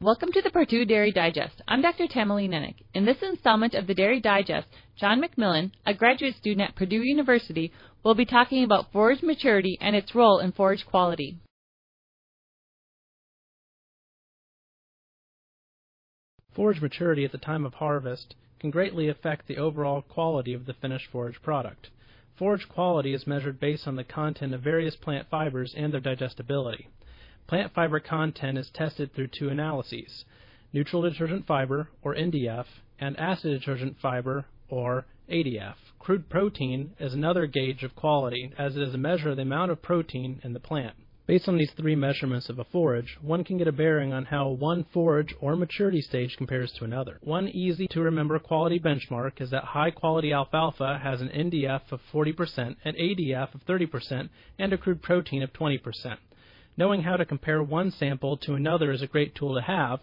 Welcome to the Purdue Dairy Digest. I'm Dr. Tamilee Nennich. In this installment of the Dairy Digest, John McMillan, a graduate student at Purdue University, will be talking about forage maturity and its role in forage quality. Forage maturity at the time of harvest can greatly affect the overall quality of the finished forage product. Forage quality is measured based on the content of various plant fibers and their digestibility. Plant fiber content is tested through two analyses neutral detergent fiber, or NDF, and acid detergent fiber, or ADF. Crude protein is another gauge of quality, as it is a measure of the amount of protein in the plant. Based on these three measurements of a forage, one can get a bearing on how one forage or maturity stage compares to another. One easy to remember quality benchmark is that high quality alfalfa has an NDF of 40%, an ADF of 30%, and a crude protein of 20%. Knowing how to compare one sample to another is a great tool to have,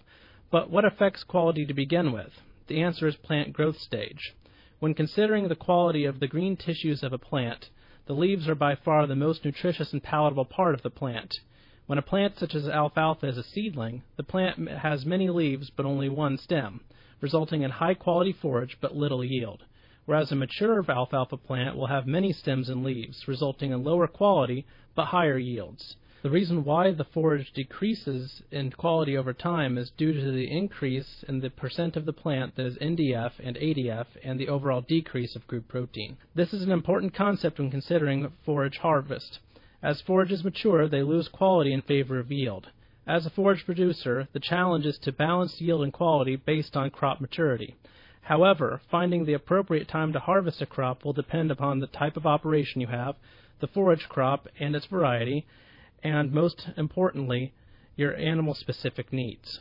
but what affects quality to begin with? The answer is plant growth stage. When considering the quality of the green tissues of a plant, the leaves are by far the most nutritious and palatable part of the plant. When a plant such as alfalfa is a seedling, the plant has many leaves but only one stem, resulting in high quality forage but little yield. Whereas a mature alfalfa plant will have many stems and leaves, resulting in lower quality but higher yields. The reason why the forage decreases in quality over time is due to the increase in the percent of the plant that is NDF and ADF and the overall decrease of crude protein. This is an important concept when considering forage harvest. As forages mature, they lose quality in favor of yield. As a forage producer, the challenge is to balance yield and quality based on crop maturity. However, finding the appropriate time to harvest a crop will depend upon the type of operation you have, the forage crop and its variety, and most importantly, your animal specific needs.